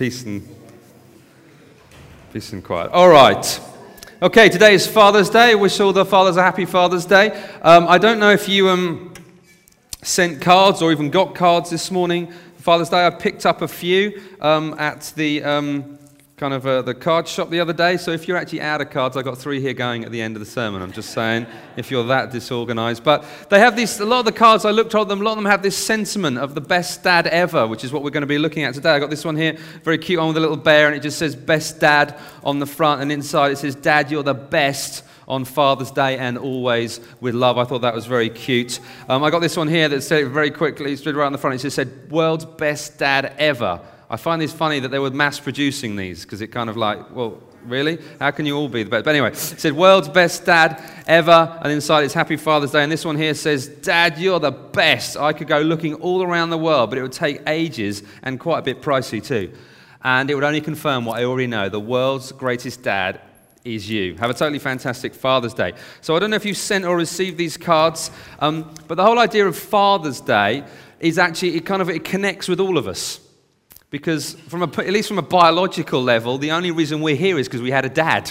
Peace and peace and quiet. All right. Okay, today is Father's Day. Wish all the fathers a happy Father's Day. Um, I don't know if you um, sent cards or even got cards this morning. Father's Day, I picked up a few um, at the um, kind of uh, the card shop the other day. So if you're actually out of cards, I've got three here going at the end of the sermon. I'm just saying, if you're that disorganized. But they have these, a lot of the cards I looked at them, a lot of them have this sentiment of the best dad ever, which is what we're going to be looking at today. I got this one here, very cute one with a little bear, and it just says best dad on the front, and inside it says, Dad, you're the best on Father's Day and always with love. I thought that was very cute. Um, I got this one here that said very quickly, stood right on the front. It just said, World's best dad ever. I find this funny that they were mass producing these because it kind of like, well, really? How can you all be the best? But anyway, it said, World's best dad ever. And inside it's Happy Father's Day. And this one here says, Dad, you're the best. I could go looking all around the world, but it would take ages and quite a bit pricey too. And it would only confirm what I already know the world's greatest dad is you. Have a totally fantastic Father's Day. So I don't know if you sent or received these cards, um, but the whole idea of Father's Day is actually, it kind of it connects with all of us. Because, from a, at least from a biological level, the only reason we're here is because we had a dad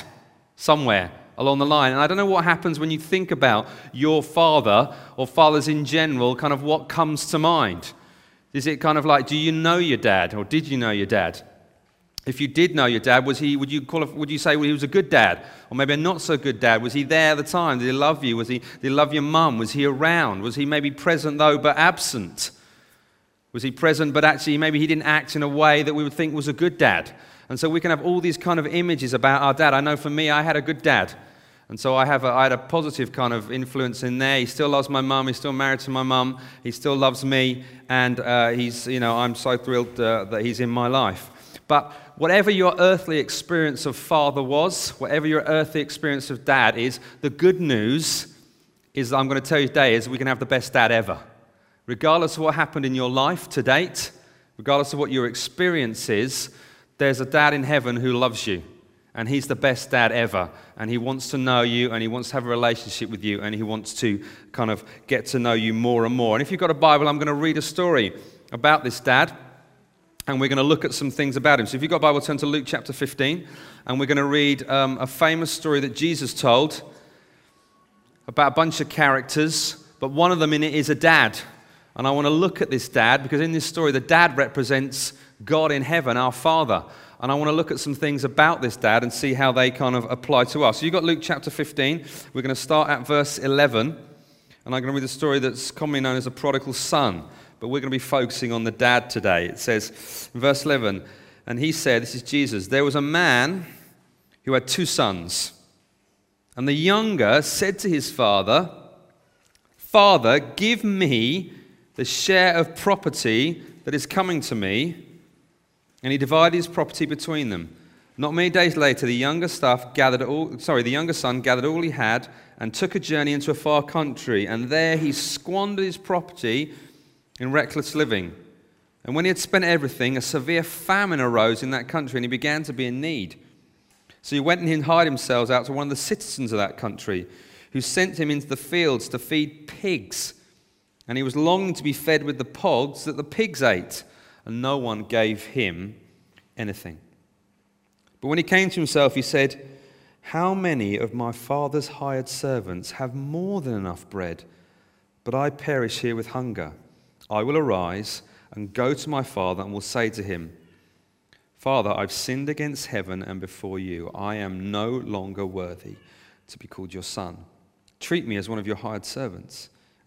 somewhere along the line. And I don't know what happens when you think about your father or fathers in general, kind of what comes to mind. Is it kind of like, do you know your dad or did you know your dad? If you did know your dad, was he, would, you qualify, would you say well, he was a good dad? Or maybe a not so good dad? Was he there at the time? Did he love you? Was he, did he love your mum? Was he around? Was he maybe present though but absent? Was he present, but actually maybe he didn't act in a way that we would think was a good dad? And so we can have all these kind of images about our dad. I know for me, I had a good dad. And so I, have a, I had a positive kind of influence in there. He still loves my mum. He's still married to my mum. He still loves me. And uh, he's, you know, I'm so thrilled uh, that he's in my life. But whatever your earthly experience of father was, whatever your earthly experience of dad is, the good news is that I'm going to tell you today is we can have the best dad ever regardless of what happened in your life to date, regardless of what your experience is, there's a dad in heaven who loves you. And he's the best dad ever. And he wants to know you and he wants to have a relationship with you and he wants to kind of get to know you more and more. And if you've got a Bible, I'm going to read a story about this dad and we're going to look at some things about him. So if you've got a Bible, turn to Luke chapter 15 and we're going to read um, a famous story that Jesus told about a bunch of characters, but one of them in it is a dad and I want to look at this dad because in this story, the dad represents God in heaven, our Father. And I want to look at some things about this dad and see how they kind of apply to us. So you've got Luke chapter 15. We're going to start at verse 11. And I'm going to read the story that's commonly known as a prodigal son. But we're going to be focusing on the dad today. It says in verse 11, and he said, This is Jesus, there was a man who had two sons. And the younger said to his father, Father, give me the share of property that is coming to me. And he divided his property between them. Not many days later, the younger staff gathered all, sorry, the younger son gathered all he had and took a journey into a far country, and there he squandered his property in reckless living. And when he had spent everything, a severe famine arose in that country, and he began to be in need. So he went and hid himself out to one of the citizens of that country, who sent him into the fields to feed pigs and he was longing to be fed with the pods that the pigs ate, and no one gave him anything. But when he came to himself, he said, How many of my father's hired servants have more than enough bread, but I perish here with hunger? I will arise and go to my father and will say to him, Father, I've sinned against heaven and before you. I am no longer worthy to be called your son. Treat me as one of your hired servants.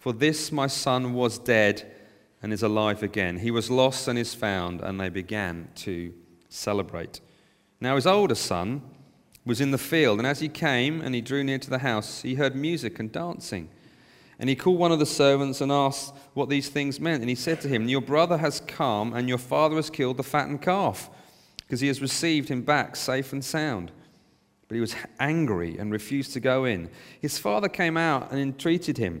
For this my son was dead and is alive again. He was lost and is found, and they began to celebrate. Now his older son was in the field, and as he came and he drew near to the house, he heard music and dancing. And he called one of the servants and asked what these things meant. And he said to him, Your brother has come, and your father has killed the fattened calf, because he has received him back safe and sound. But he was angry and refused to go in. His father came out and entreated him.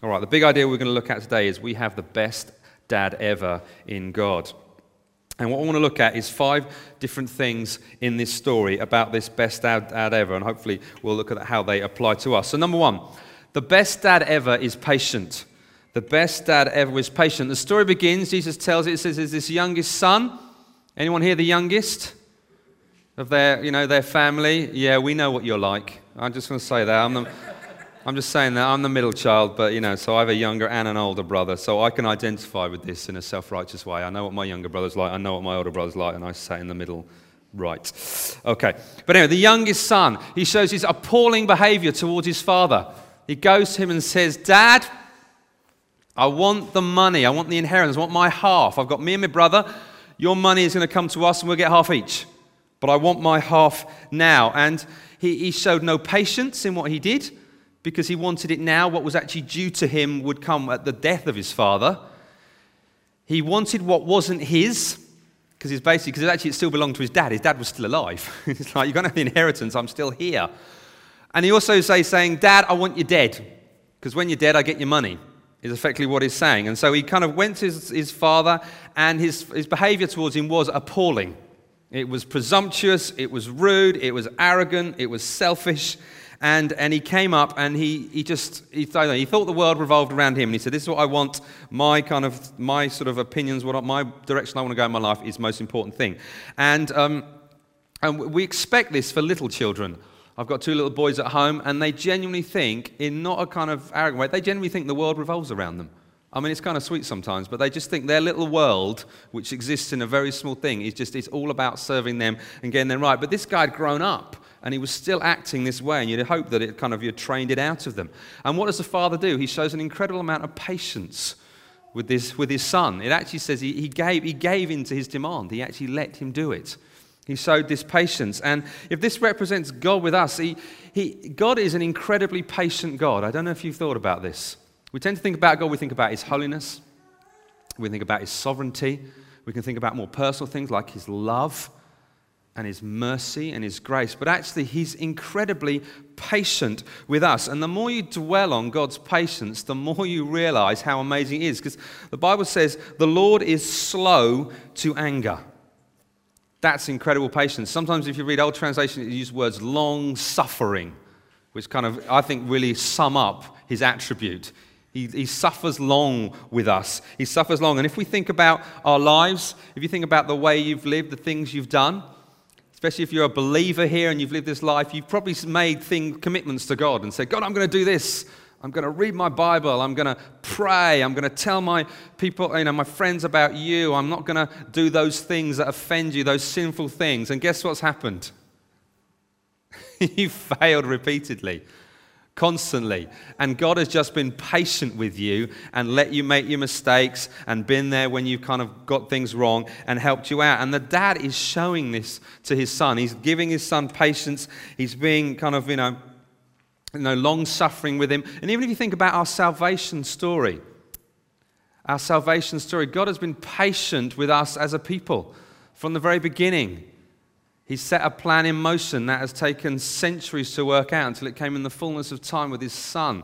All right, the big idea we're going to look at today is we have the best dad ever in God. And what I want to look at is five different things in this story about this best dad, dad ever, and hopefully we'll look at how they apply to us. So, number one, the best dad ever is patient. The best dad ever is patient. The story begins, Jesus tells it, it says, is this youngest son. Anyone here the youngest of their, you know, their family? Yeah, we know what you're like. I'm just going to say that. I'm the, I'm just saying that I'm the middle child, but you know, so I have a younger and an older brother, so I can identify with this in a self righteous way. I know what my younger brother's like, I know what my older brother's like, and I sat in the middle right. Okay. But anyway, the youngest son, he shows his appalling behavior towards his father. He goes to him and says, Dad, I want the money, I want the inheritance, I want my half. I've got me and my brother. Your money is going to come to us, and we'll get half each. But I want my half now. And he, he showed no patience in what he did because he wanted it now. What was actually due to him would come at the death of his father. He wanted what wasn't his because he's basically, because it actually it still belonged to his dad. His dad was still alive. it's like, you're going to have the inheritance, I'm still here. And he also says, saying, Dad, I want you dead because when you're dead, I get your money is effectively what he's saying. And so he kind of went to his, his father, and his, his behavior towards him was appalling. It was presumptuous, it was rude, it was arrogant, it was selfish, and, and he came up and he, he just, he, thought, he thought the world revolved around him. And he said, This is what I want. My kind of, my sort of opinions, what my direction I want to go in my life is most important thing. And, um, and we expect this for little children. I've got two little boys at home, and they genuinely think, in not a kind of arrogant way, they genuinely think the world revolves around them. I mean, it's kind of sweet sometimes, but they just think their little world, which exists in a very small thing, is just, it's all about serving them and getting them right. But this guy had grown up and he was still acting this way, and you'd hope that it kind of you trained it out of them. And what does the father do? He shows an incredible amount of patience with this with his son. It actually says he, he gave he gave in to his demand. He actually let him do it. He showed this patience. And if this represents God with us, he, he, God is an incredibly patient God. I don't know if you've thought about this. We tend to think about God, we think about his holiness, we think about his sovereignty, we can think about more personal things like his love and His mercy and His grace, but actually, He's incredibly patient with us. And the more you dwell on God's patience, the more you realize how amazing it is. Because the Bible says, the Lord is slow to anger. That's incredible patience. Sometimes, if you read old translations, it uses words long suffering, which kind of, I think, really sum up His attribute. He, he, suffers long with us. He suffers long. And if we think about our lives, if you think about the way you've lived, the things you've done, Especially if you're a believer here and you've lived this life, you've probably made thing, commitments to God and said, God, I'm going to do this. I'm going to read my Bible. I'm going to pray. I'm going to tell my people, you know, my friends about you. I'm not going to do those things that offend you, those sinful things. And guess what's happened? you failed repeatedly constantly. And God has just been patient with you and let you make your mistakes and been there when you've kind of got things wrong and helped you out. And the dad is showing this to his son. He's giving his son patience. He's being kind of, you know, you know long suffering with him. And even if you think about our salvation story, our salvation story, God has been patient with us as a people from the very beginning. He set a plan in motion that has taken centuries to work out until it came in the fullness of time with his son,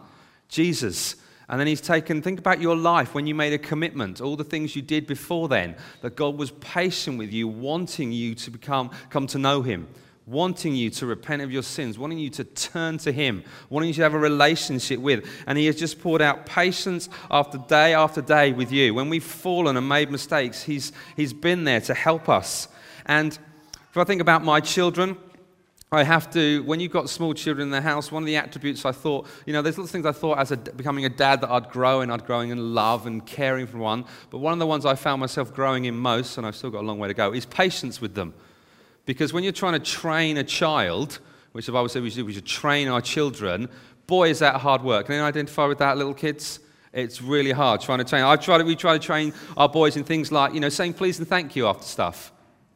Jesus. And then he's taken, think about your life when you made a commitment, all the things you did before then, that God was patient with you, wanting you to become, come to know him, wanting you to repent of your sins, wanting you to turn to him, wanting you to have a relationship with. And he has just poured out patience after day after day with you. When we've fallen and made mistakes, he's, he's been there to help us. And if I think about my children, I have to, when you've got small children in the house, one of the attributes I thought, you know, there's lots of things I thought as a, becoming a dad that I'd grow in, I'd growing in love and caring for one. But one of the ones I found myself growing in most, and I've still got a long way to go, is patience with them. Because when you're trying to train a child, which the Bible says we should, we should train our children, boy, is that hard work. Can you identify with that, little kids? It's really hard trying to train. I try to, we try to train our boys in things like, you know, saying please and thank you after stuff.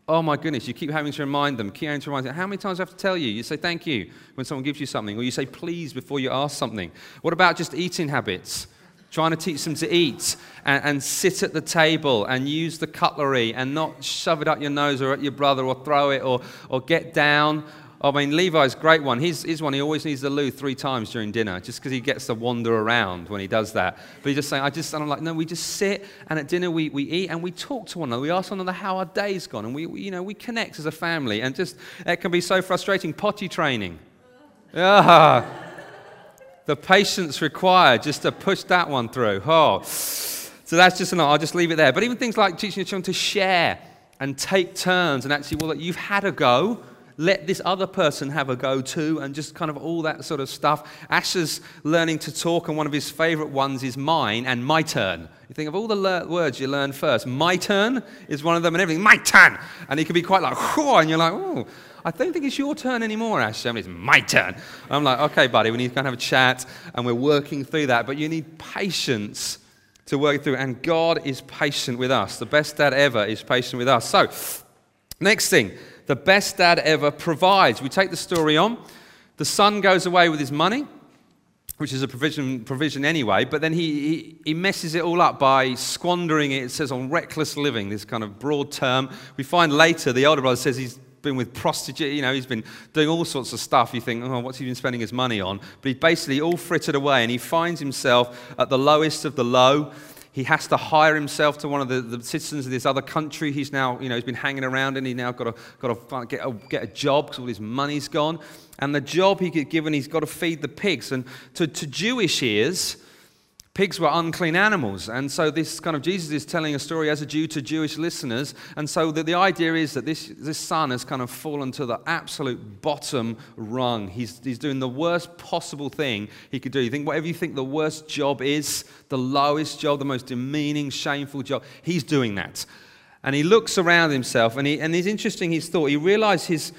Oh my goodness, you keep having to remind them, keep having to remind them. How many times do I have to tell you? You say thank you when someone gives you something, or you say please before you ask something. What about just eating habits? Trying to teach them to eat and, and sit at the table and use the cutlery and not shove it up your nose or at your brother or throw it or, or get down I mean, Levi's great one. He's, he's one, he always needs the loo three times during dinner just because he gets to wander around when he does that. But he's just saying, I just, and I'm like, no, we just sit and at dinner we, we eat and we talk to one another. We ask one another how our day's gone and we, we, you know, we connect as a family. And just, it can be so frustrating. Potty training. Ah, the patience required just to push that one through. Oh. So that's just enough. I'll just leave it there. But even things like teaching your children to share and take turns and actually, well, you've had a go let this other person have a go too, and just kind of all that sort of stuff. Asher's learning to talk, and one of his favorite ones is mine and my turn. You think of all the le- words you learn first. My turn is one of them, and everything, my turn. And he can be quite like, and you're like, oh. I don't think it's your turn anymore, Asher. I mean, it's my turn. And I'm like, okay, buddy, we need to kind of have a chat, and we're working through that. But you need patience to work through, and God is patient with us. The best dad ever is patient with us. So, next thing, the best dad ever provides. We take the story on. The son goes away with his money, which is a provision, provision anyway, but then he, he, he messes it all up by squandering it, it says, on reckless living, this kind of broad term. We find later the older brother says he's been with prostitutes, you know, he's been doing all sorts of stuff. You think, oh, what's he been spending his money on? But he's basically all frittered away and he finds himself at the lowest of the low. He has to hire himself to one of the, the, citizens of this other country. He's now, you know, he's been hanging around and he's now got to, got to get, a, get a job because all his money's gone. And the job he get given, he's got to feed the pigs. And to, to Jewish ears, Pigs were unclean animals. And so, this kind of Jesus is telling a story as a Jew to Jewish listeners. And so, the, the idea is that this, this son has kind of fallen to the absolute bottom rung. He's, he's doing the worst possible thing he could do. You think, whatever you think the worst job is, the lowest job, the most demeaning, shameful job, he's doing that. And he looks around himself, and, he, and it's interesting his thought. He realized his,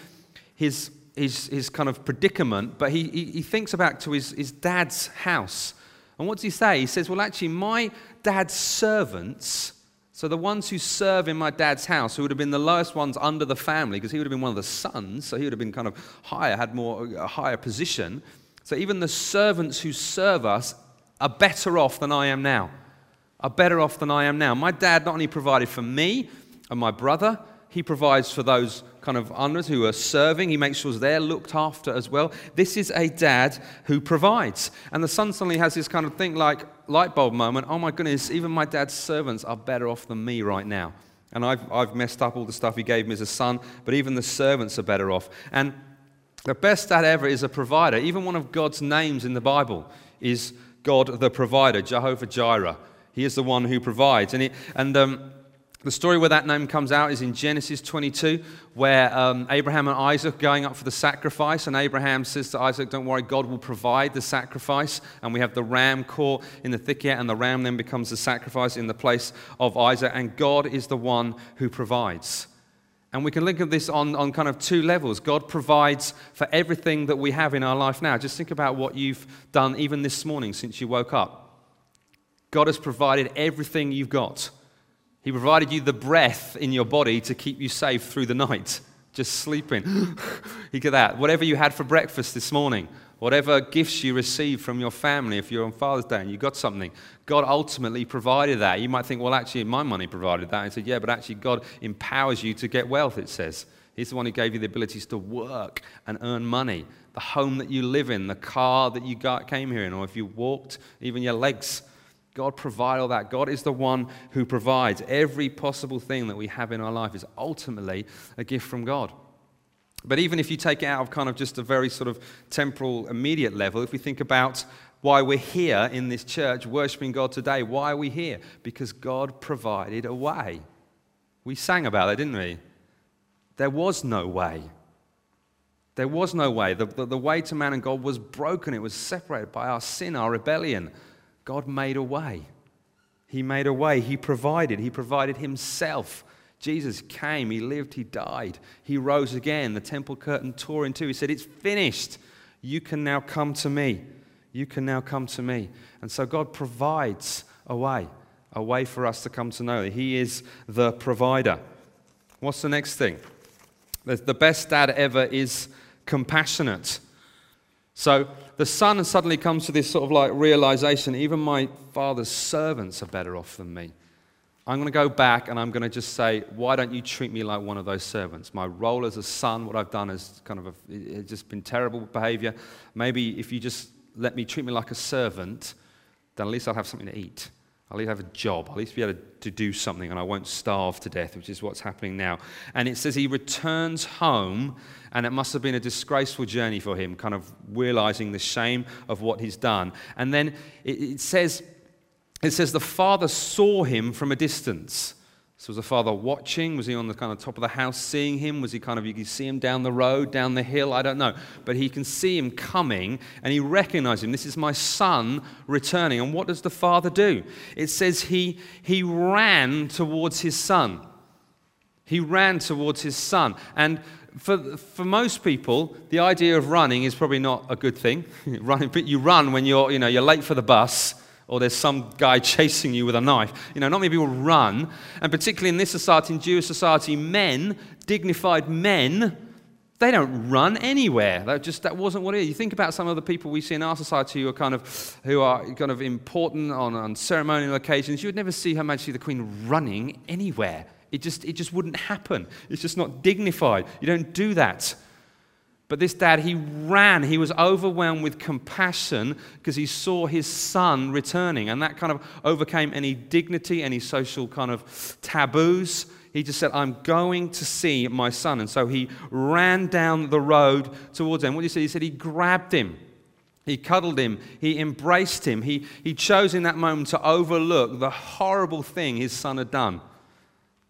his, his, his kind of predicament, but he, he, he thinks back to his, his dad's house. And what does he say? He says, Well, actually, my dad's servants, so the ones who serve in my dad's house, who would have been the lowest ones under the family, because he would have been one of the sons, so he would have been kind of higher, had more a higher position. So even the servants who serve us are better off than I am now. Are better off than I am now. My dad not only provided for me and my brother, he provides for those kind of unders who are serving. He makes sure they're looked after as well. This is a dad who provides. And the son suddenly has this kind of thing like light bulb moment. Oh my goodness, even my dad's servants are better off than me right now. And I've, I've messed up all the stuff he gave me as a son, but even the servants are better off. And the best dad ever is a provider. Even one of God's names in the Bible is God the provider, Jehovah Jireh. He is the one who provides. And, it, and um, the story where that name comes out is in Genesis 22, where um, Abraham and Isaac are going up for the sacrifice, and Abraham says to Isaac, Don't worry, God will provide the sacrifice. And we have the ram caught in the thicket, and the ram then becomes the sacrifice in the place of Isaac, and God is the one who provides. And we can look at this on, on kind of two levels. God provides for everything that we have in our life now. Just think about what you've done even this morning since you woke up. God has provided everything you've got. He provided you the breath in your body to keep you safe through the night, just sleeping. Look at that. Whatever you had for breakfast this morning, whatever gifts you received from your family, if you're on Father's Day and you got something, God ultimately provided that. You might think, well, actually, my money provided that. I said, yeah, but actually, God empowers you to get wealth, it says. He's the one who gave you the abilities to work and earn money. The home that you live in, the car that you got, came here in, or if you walked, even your legs God provide all that. God is the one who provides. Every possible thing that we have in our life is ultimately a gift from God. But even if you take it out of kind of just a very sort of temporal, immediate level, if we think about why we're here in this church worshiping God today, why are we here? Because God provided a way. We sang about that, didn't we? There was no way. There was no way. The, the, the way to man and God was broken, it was separated by our sin, our rebellion. God made a way. He made a way. He provided. He provided Himself. Jesus came, he lived, he died, he rose again. The temple curtain tore in two. He said, It's finished. You can now come to me. You can now come to me. And so God provides a way, a way for us to come to know that He is the provider. What's the next thing? The best dad ever is compassionate. So the son suddenly comes to this sort of like realization even my father's servants are better off than me. I'm going to go back and I'm going to just say, why don't you treat me like one of those servants? My role as a son, what I've done is kind of a, it's just been terrible behavior. Maybe if you just let me treat me like a servant, then at least I'll have something to eat. I'll at least have a job. I'll at least be able to do something and I won't starve to death, which is what's happening now. And it says he returns home, and it must have been a disgraceful journey for him, kind of realizing the shame of what he's done. And then it, says, it says the father saw him from a distance. So was the father watching? Was he on the kind of top of the house seeing him? Was he kind of, you can see him down the road, down the hill? I don't know. But he can see him coming and he recognizes him. This is my son returning. And what does the father do? It says he, he ran towards his son. He ran towards his son. And for, for most people, the idea of running is probably not a good thing. running, but you run when you're, you know, you're late for the bus or there's some guy chasing you with a knife. You know, not many people run. And particularly in this society, in Jewish society, men, dignified men, they don't run anywhere. That just that wasn't what it is. You think about some of the people we see in our society who are kind of who are kind of important on, on ceremonial occasions. You would never see Her Majesty the Queen running anywhere. It just it just wouldn't happen. It's just not dignified. You don't do that. But this dad, he ran. He was overwhelmed with compassion because he saw his son returning. And that kind of overcame any dignity, any social kind of taboos. He just said, I'm going to see my son. And so he ran down the road towards him. What did he say? He said he grabbed him. He cuddled him. He embraced him. He, he chose in that moment to overlook the horrible thing his son had done.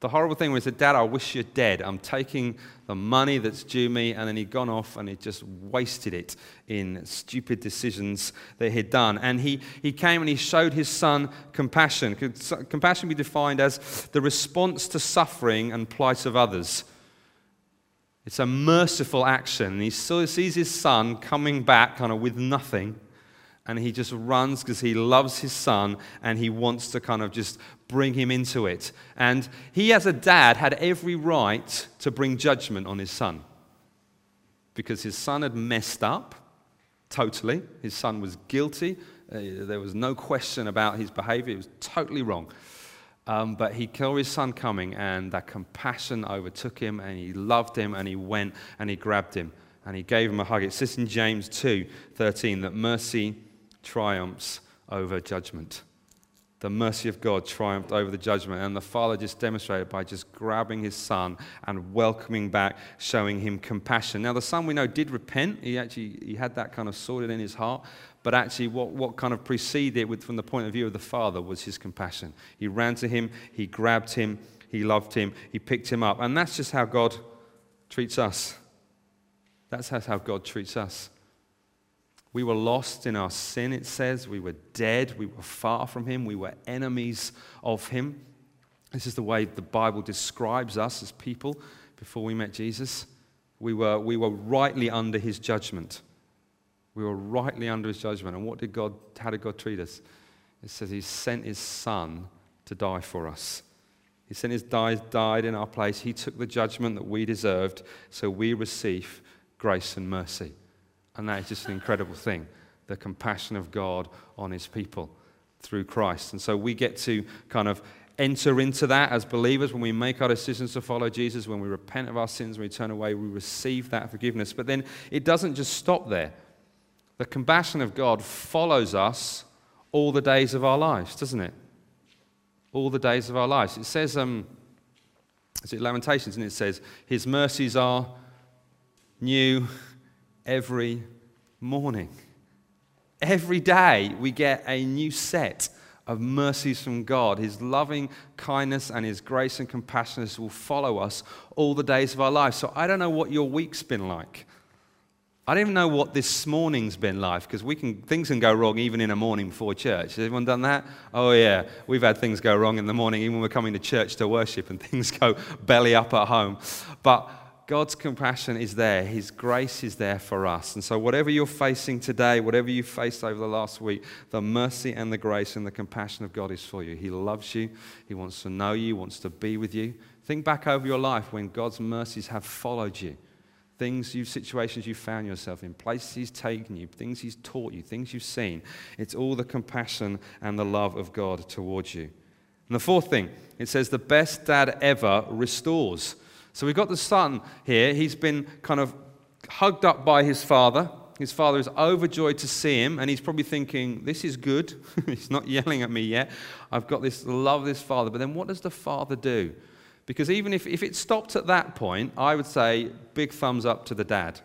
The horrible thing was that, Dad, I wish you're dead. I'm taking the money that's due me. And then he'd gone off and he just wasted it in stupid decisions that he'd done. And he, he came and he showed his son compassion. Compassion can be defined as the response to suffering and plight of others. It's a merciful action. He sees his son coming back kind of with nothing and he just runs because he loves his son and he wants to kind of just bring him into it. And he, as a dad, had every right to bring judgment on his son because his son had messed up totally. His son was guilty. Uh, there was no question about his behavior, it was totally wrong. Um, but he saw his son coming, and that compassion overtook him, and he loved him, and he went and he grabbed him and he gave him a hug. It says in James 2 13 that mercy triumphs over judgment. The mercy of God triumphed over the judgment. And the father just demonstrated by just grabbing his son and welcoming back, showing him compassion. Now, the son we know did repent. He actually he had that kind of sorted in his heart. But actually, what, what kind of preceded it from the point of view of the father was his compassion. He ran to him, he grabbed him, he loved him, he picked him up. And that's just how God treats us. That's how God treats us. We were lost in our sin, it says. We were dead. We were far from Him. We were enemies of Him. This is the way the Bible describes us as people before we met Jesus. We were, we were rightly under His judgment. We were rightly under His judgment. And what did God, how did God treat us? It says He sent His Son to die for us. He sent His died, died in our place. He took the judgment that we deserved, so we receive grace and mercy. And that is just an incredible thing the compassion of God on his people through Christ. And so we get to kind of enter into that as believers when we make our decisions to follow Jesus, when we repent of our sins, when we turn away, we receive that forgiveness. But then it doesn't just stop there. The compassion of God follows us all the days of our lives, doesn't it? All the days of our lives. It says, um, is it Lamentations, and it says, His mercies are new every morning. Every day we get a new set of mercies from God. His loving kindness and His grace and compassion will follow us all the days of our life. So I don't know what your week's been like. I don't even know what this morning's been like because we can things can go wrong even in a morning before church. Has everyone done that? Oh yeah, we've had things go wrong in the morning even when we're coming to church to worship and things go belly up at home. But God's compassion is there. His grace is there for us. And so, whatever you're facing today, whatever you faced over the last week, the mercy and the grace and the compassion of God is for you. He loves you. He wants to know you, wants to be with you. Think back over your life when God's mercies have followed you things you situations you found yourself in, places he's taken you, things he's taught you, things you've seen. It's all the compassion and the love of God towards you. And the fourth thing, it says the best dad ever restores. So we've got the son here. He's been kind of hugged up by his father. His father is overjoyed to see him, and he's probably thinking, This is good. he's not yelling at me yet. I've got this love, this father. But then what does the father do? Because even if, if it stopped at that point, I would say big thumbs up to the dad,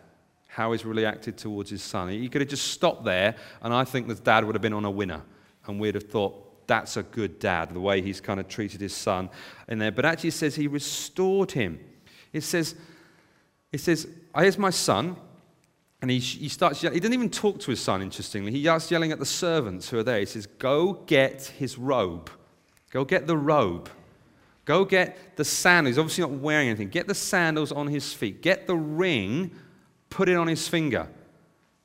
how he's really acted towards his son. He could have just stopped there, and I think the dad would have been on a winner, and we'd have thought, that's a good dad, the way he's kind of treated his son in there. But actually, it says he restored him. It says, it says, here's my son. And he, he starts, he doesn't even talk to his son, interestingly. He starts yelling at the servants who are there. He says, Go get his robe. Go get the robe. Go get the sandals. He's obviously not wearing anything. Get the sandals on his feet. Get the ring, put it on his finger.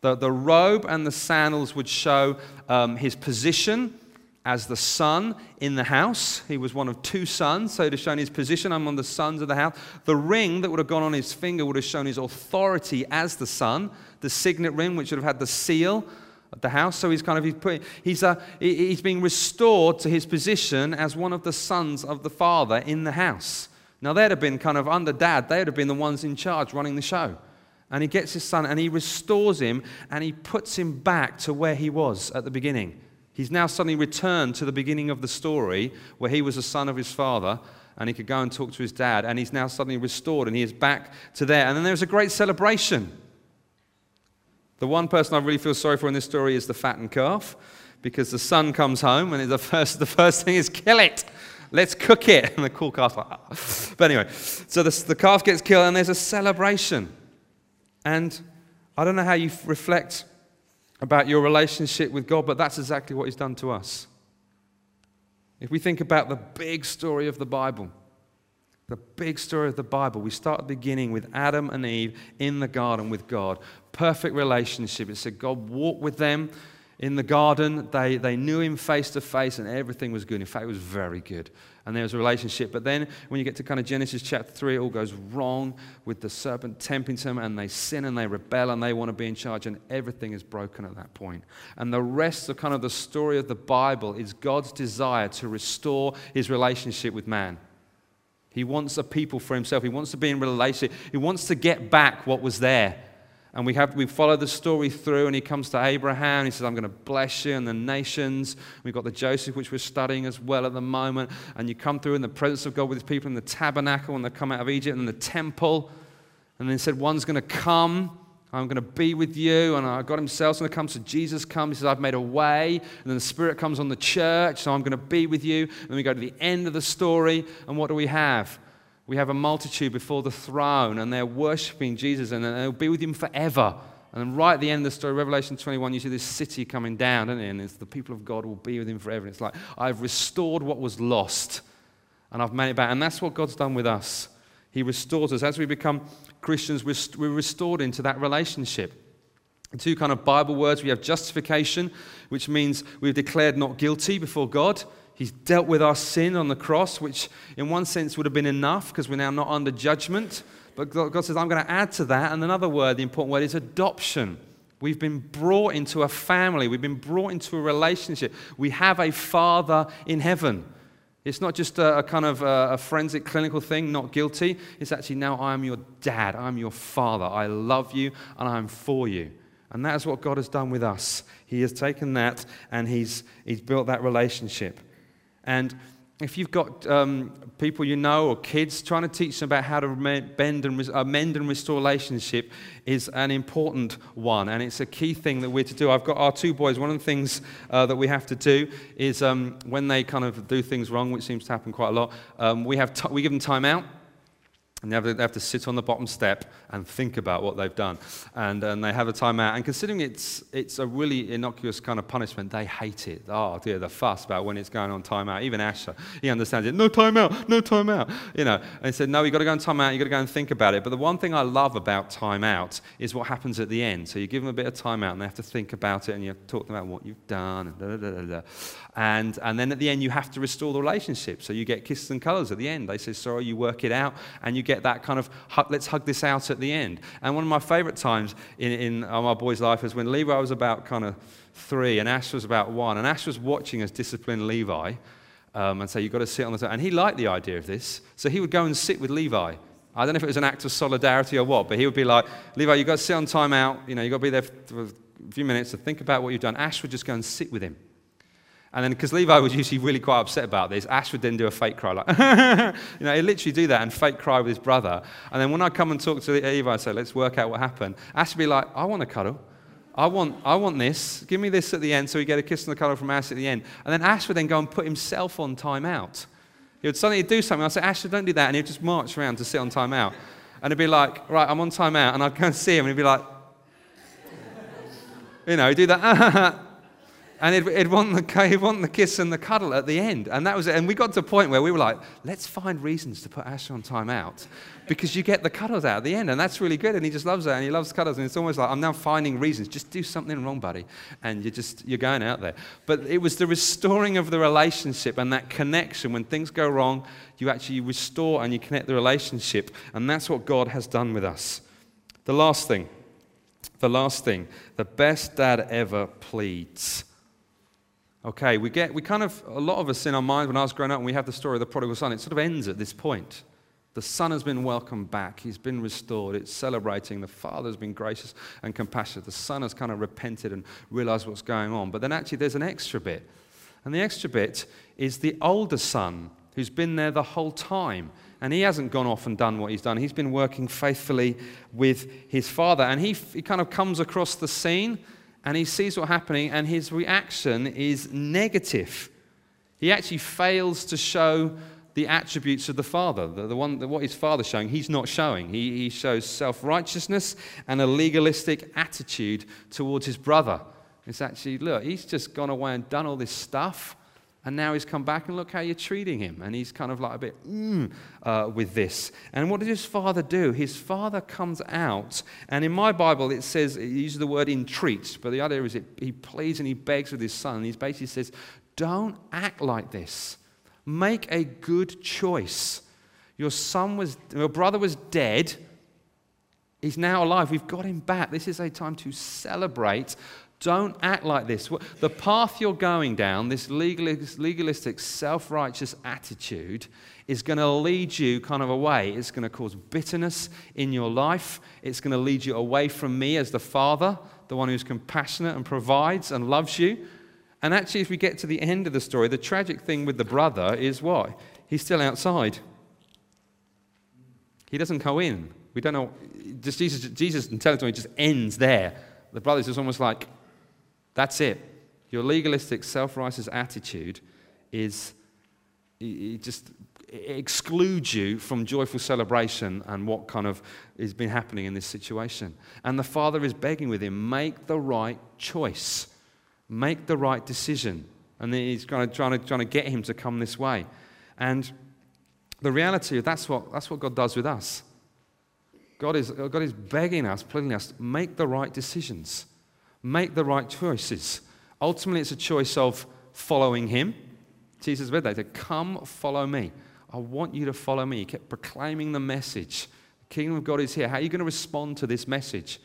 The, the robe and the sandals would show um, his position as the son in the house. He was one of two sons, so to show his position, of the sons of the house. The ring that would have gone on his finger would have shown his authority as the son. The signet ring, which would have had the seal at the house. So he's kind of he's, put, he's, uh, he's being restored to his position as one of the sons of the father in the house. Now they'd have been kind of under dad, they'd have been the ones in charge running the show. And he gets his son and he restores him and he puts him back to where he was at the beginning. He's now suddenly returned to the beginning of the story where he was a son of his father and he could go and talk to his dad. And he's now suddenly restored and he is back to there. And then there's a great celebration. The one person I really feel sorry for in this story is the fattened calf, because the son comes home and the first, the first thing is kill it. Let's cook it. And the cool like, ah. but anyway, so the, the calf gets killed and there's a celebration. And I don't know how you reflect about your relationship with God, but that's exactly what He's done to us. If we think about the big story of the Bible, the big story of the Bible. We start beginning with Adam and Eve in the garden with God. Perfect relationship. It said God walked with them in the garden. They, they knew him face to face and everything was good. In fact, it was very good. And there was a relationship. But then when you get to kind of Genesis chapter 3, it all goes wrong with the serpent tempting them and they sin and they rebel and they want to be in charge and everything is broken at that point. And the rest of kind of the story of the Bible is God's desire to restore his relationship with man. He wants a people for himself. He wants to be in relationship. He wants to get back what was there. And we, have, we follow the story through, and he comes to Abraham. He says, I'm going to bless you and the nations. We've got the Joseph, which we're studying as well at the moment. And you come through in the presence of God with his people in the tabernacle, and they come out of Egypt, and the temple. And then he said, One's going to come I'm going to be with you. And God Himself, it comes to Jesus, comes. He says, I've made a way. And then the Spirit comes on the church, so I'm going to be with you. And then we go to the end of the story, and what do we have? We have a multitude before the throne, and they're worshiping Jesus, and they'll be with Him forever. And right at the end of the story, Revelation 21, you see this city coming down, don't you? And it's the people of God will be with Him forever. And it's like, I've restored what was lost, and I've made it back. And that's what God's done with us. He restores us. As we become Christians, we're restored into that relationship. Two kind of Bible words we have justification, which means we've declared not guilty before God. He's dealt with our sin on the cross, which in one sense would have been enough because we're now not under judgment. But God says, I'm going to add to that. And another word, the important word, is adoption. We've been brought into a family, we've been brought into a relationship. We have a Father in heaven. It's not just a, a kind of a, a, forensic clinical thing, not guilty. It's actually now I am your dad, I'm your father, I love you, and I'm for you. And that is what God has done with us. He has taken that and He's, he's built that relationship. And if you've got um, people you know or kids, trying to teach them about how to bend and, uh, mend and restore relationship is an important one. And it's a key thing that we're to do. I've got our two boys. One of the things uh, that we have to do is um, when they kind of do things wrong, which seems to happen quite a lot, um, we, have t- we give them time out. And they have, to, they have, to, sit on the bottom step and think about what they've done. And, and they have a timeout. And considering it's, it's a really innocuous kind of punishment, they hate it. Oh, dear, the fuss about when it's going on timeout. Even Asher, he understands it. No timeout, no timeout. You know, and he said, no, you've got to go on timeout, you've got to go and think about it. But the one thing I love about timeout is what happens at the end. So you give them a bit of timeout and they have to think about it and you talk about what you've done. And, da, da, da, and, and then at the end, you have to restore the relationship. So you get kisses and colors at the end. They say, sorry, you work it out, and you get that kind of, let's hug this out at the end. And one of my favorite times in, in my boy's life is when Levi was about kind of three and Ash was about one. And Ash was watching us discipline Levi um, and say, you've got to sit on the top. And he liked the idea of this. So he would go and sit with Levi. I don't know if it was an act of solidarity or what, but he would be like, Levi, you've got to sit on time out. You know, you've got to be there for a few minutes to think about what you've done. Ash would just go and sit with him. And then, because Levi was usually really quite upset about this, Ash would then do a fake cry, like, you know, he'd literally do that and fake cry with his brother. And then when I come and talk to Levi and say, let's work out what happened, Ash would be like, I want a cuddle. I want, I want this. Give me this at the end. So we get a kiss and a cuddle from Ash at the end. And then Ash would then go and put himself on timeout. He would suddenly do something. I'd say, Ash, don't do that. And he'd just march around to sit on timeout. And he'd be like, right, I'm on timeout. And I'd go and see him and he'd be like, you know, he'd do that. And he'd, he'd, want the, he'd want the kiss and the cuddle at the end. And that was it. And we got to a point where we were like, let's find reasons to put Ash on time out because you get the cuddles out at the end. And that's really good. And he just loves that. And he loves cuddles. And it's almost like, I'm now finding reasons. Just do something wrong, buddy. And you're just, you're going out there. But it was the restoring of the relationship and that connection. When things go wrong, you actually restore and you connect the relationship. And that's what God has done with us. The last thing, the last thing, the best dad ever pleads. Okay, we get, we kind of, a lot of us in our mind when I was growing up and we have the story of the prodigal son, it sort of ends at this point. The son has been welcomed back. He's been restored. It's celebrating. The father's been gracious and compassionate. The son has kind of repented and realized what's going on. But then actually, there's an extra bit. And the extra bit is the older son who's been there the whole time. And he hasn't gone off and done what he's done. He's been working faithfully with his father. And he, he kind of comes across the scene and he sees what's happening, and his reaction is negative. He actually fails to show the attributes of the Father, the, the one, the, what his Father's showing, he's not showing. He, he shows self righteousness and a legalistic attitude towards his brother. It's actually, look, he's just gone away and done all this stuff. And now he's come back and look how you're treating him. And he's kind of like a bit mm, uh, with this. And what does his father do? His father comes out, and in my Bible it says, it uses the word entreats, but the idea is it, he pleads and he begs with his son. And he basically says, Don't act like this. Make a good choice. Your son was, your brother was dead. He's now alive. We've got him back. This is a time to celebrate don't act like this. The path you're going down, this legalistic, self righteous attitude, is going to lead you kind of away. It's going to cause bitterness in your life. It's going to lead you away from me as the Father, the one who's compassionate and provides and loves you. And actually, as we get to the end of the story, the tragic thing with the brother is what? He's still outside. He doesn't go in. We don't know. Just Jesus, Jesus in telling just ends there. The brother is almost like, that's it. Your legalistic, self righteous attitude is it just excludes you from joyful celebration and what kind of has been happening in this situation. And the father is begging with him, make the right choice, make the right decision. And he's kind of trying to, trying to get him to come this way. And the reality that's what, that's what God does with us. God is, God is begging us, pleading us, make the right decisions. Make the right choices. Ultimately, it's a choice of following Him. Jesus read that. He said, Come, follow me. I want you to follow me. He kept proclaiming the message. The kingdom of God is here. How are you going to respond to this message?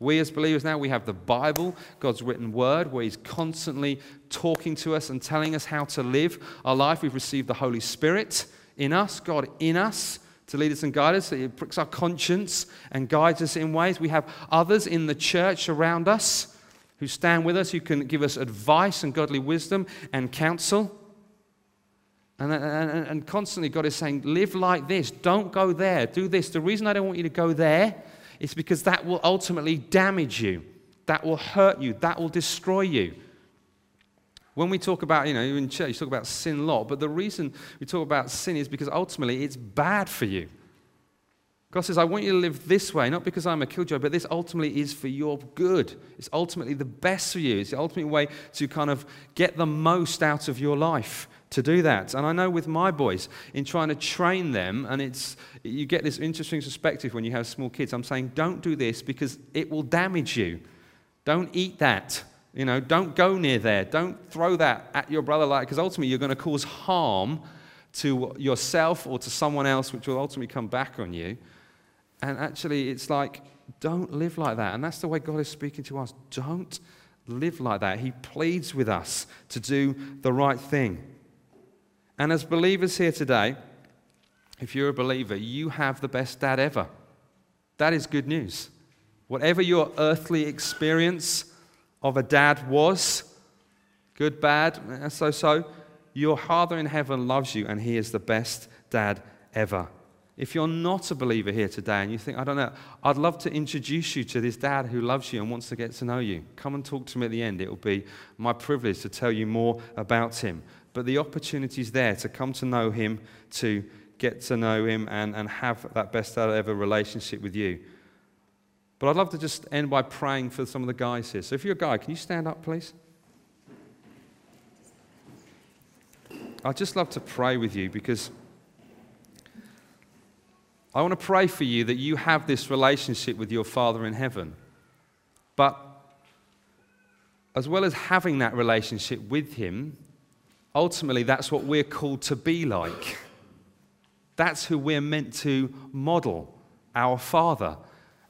We as believers now, we have the Bible, God's written word, where He's constantly talking to us and telling us how to live our life. We've received the Holy Spirit in us, God in us to lead us and guide us. It pricks our conscience and guides us in ways. We have others in the church around us who stand with us, who can give us advice and godly wisdom and counsel. And, and, and constantly, God is saying, live like this. Don't go there. Do this. The reason I don't want you to go there is because that will ultimately damage you, that will hurt you, that will destroy you. When we talk about, you know, in church, you talk about sin a lot, but the reason we talk about sin is because ultimately it's bad for you. God says, I want you to live this way, not because I'm a killjoy, but this ultimately is for your good. It's ultimately the best for you. It's the ultimate way to kind of get the most out of your life to do that. And I know with my boys, in trying to train them, and it's you get this interesting perspective when you have small kids. I'm saying, don't do this because it will damage you. Don't eat that. You know, don't go near there. Don't throw that at your brother like because ultimately you're going to cause harm to yourself or to someone else, which will ultimately come back on you. And actually, it's like, don't live like that. And that's the way God is speaking to us. Don't live like that. He pleads with us to do the right thing. And as believers here today, if you're a believer, you have the best dad ever. That is good news. Whatever your earthly experience of a dad was, good, bad, eh, so so, your Father in heaven loves you and he is the best dad ever. If you're not a believer here today and you think, I don't know, I'd love to introduce you to this dad who loves you and wants to get to know you, come and talk to me at the end. It will be my privilege to tell you more about him but the opportunity is there to come to know Him, to get to know Him, and, and have that best dad ever relationship with you. But I'd love to just end by praying for some of the guys here. So if you're a guy, can you stand up, please? I'd just love to pray with you because I want to pray for you that you have this relationship with your Father in heaven. But as well as having that relationship with Him, ultimately, that's what we're called to be like. That's who we're meant to model, our Father.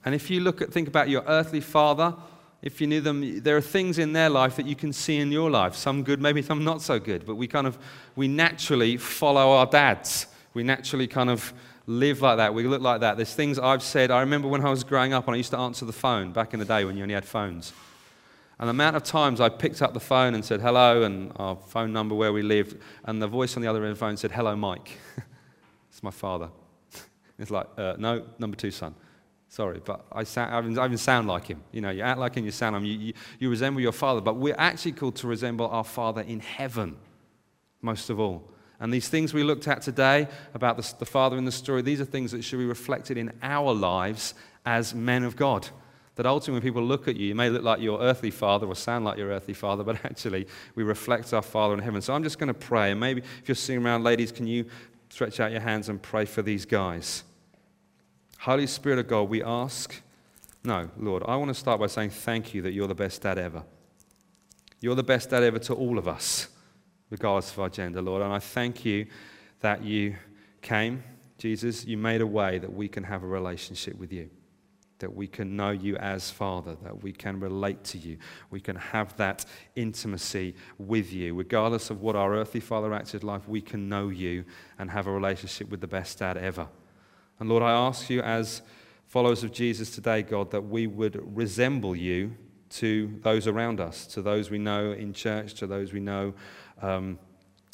And if you look at, think about your earthly father, if you knew them, there are things in their life that you can see in your life. Some good, maybe some not so good. But we kind of, we naturally follow our dads. We naturally kind of live like that. We look like that. There's things I've said. I remember when I was growing up and I used to answer the phone back in the day when you only had phones. And the amount of times I picked up the phone and said hello and our phone number where we lived, and the voice on the other end of the phone said, Hello, Mike. it's my father. it's like, uh, No, number two son. Sorry, but I, sound, I, even, I, sound like him. You know, you act like him, you sound like him. You, you, you resemble your father, but we're actually called to resemble our father in heaven, most of all. And these things we looked at today about the, the father in the story, these are things that should be reflected in our lives as men of God. That ultimately, when people look at you, you may look like your earthly father or sound like your earthly father, but actually, we reflect our Father in heaven. So I'm just going to pray. And maybe if you're sitting around, ladies, can you stretch out your hands and pray for these guys? Holy Spirit of God, we ask. No, Lord, I want to start by saying thank you that you're the best dad ever. You're the best dad ever to all of us, regardless of our gender, Lord. And I thank you that you came, Jesus, you made a way that we can have a relationship with you that we can know you as Father, that we can relate to you, we can have that intimacy with you. Regardless of what our earthly father acted like, we can know you and have a relationship with the best dad ever. And Lord, I ask you as followers of Jesus today, God, that we would resemble you to those around us, to those we know in church, to those we know um,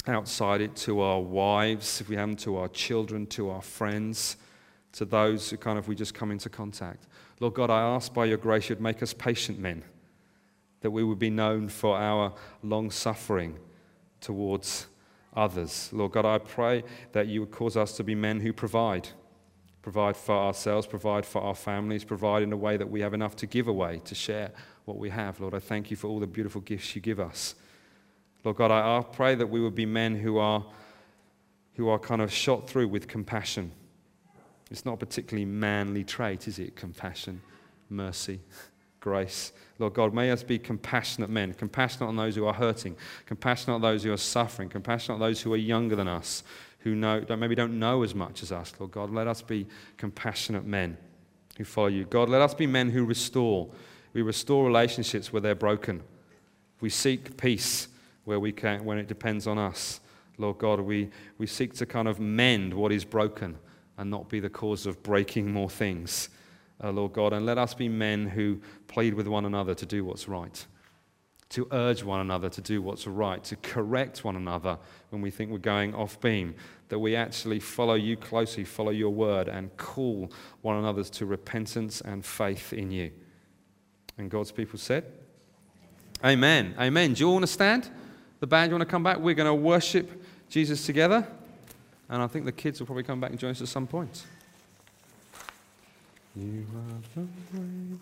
outside it, to our wives, if we have them, to our children, to our friends, to those who kind of we just come into contact. Lord God, I ask by your grace you'd make us patient men, that we would be known for our long suffering towards others. Lord God, I pray that you would cause us to be men who provide. Provide for ourselves, provide for our families, provide in a way that we have enough to give away, to share what we have. Lord, I thank you for all the beautiful gifts you give us. Lord God, I pray that we would be men who are, who are kind of shot through with compassion it's not a particularly manly trait, is it? Compassion, mercy, grace. Lord God, may us be compassionate men, compassionate on those who are hurting, compassionate on those who are suffering, compassionate on those who are younger than us, who know, don't, maybe don't know as much as us. Lord God, let us be compassionate men who follow you. God, let us be men who restore. We restore relationships where they're broken. We seek peace where we can, when it depends on us. Lord God, we, we seek to kind of mend what is broken and not be the cause of breaking more things, uh, Lord God. And let us be men who plead with one another to do what's right, to urge one another to do what's right, to correct one another when we think we're going off beam, that we actually follow you closely, follow your word, and call one another to repentance and faith in you. And God's people said, Amen. Amen. Do you all want to stand? The band, you want to come back? We're going to worship Jesus together. And I think the kids will probably come back and join us at some point. You are the way.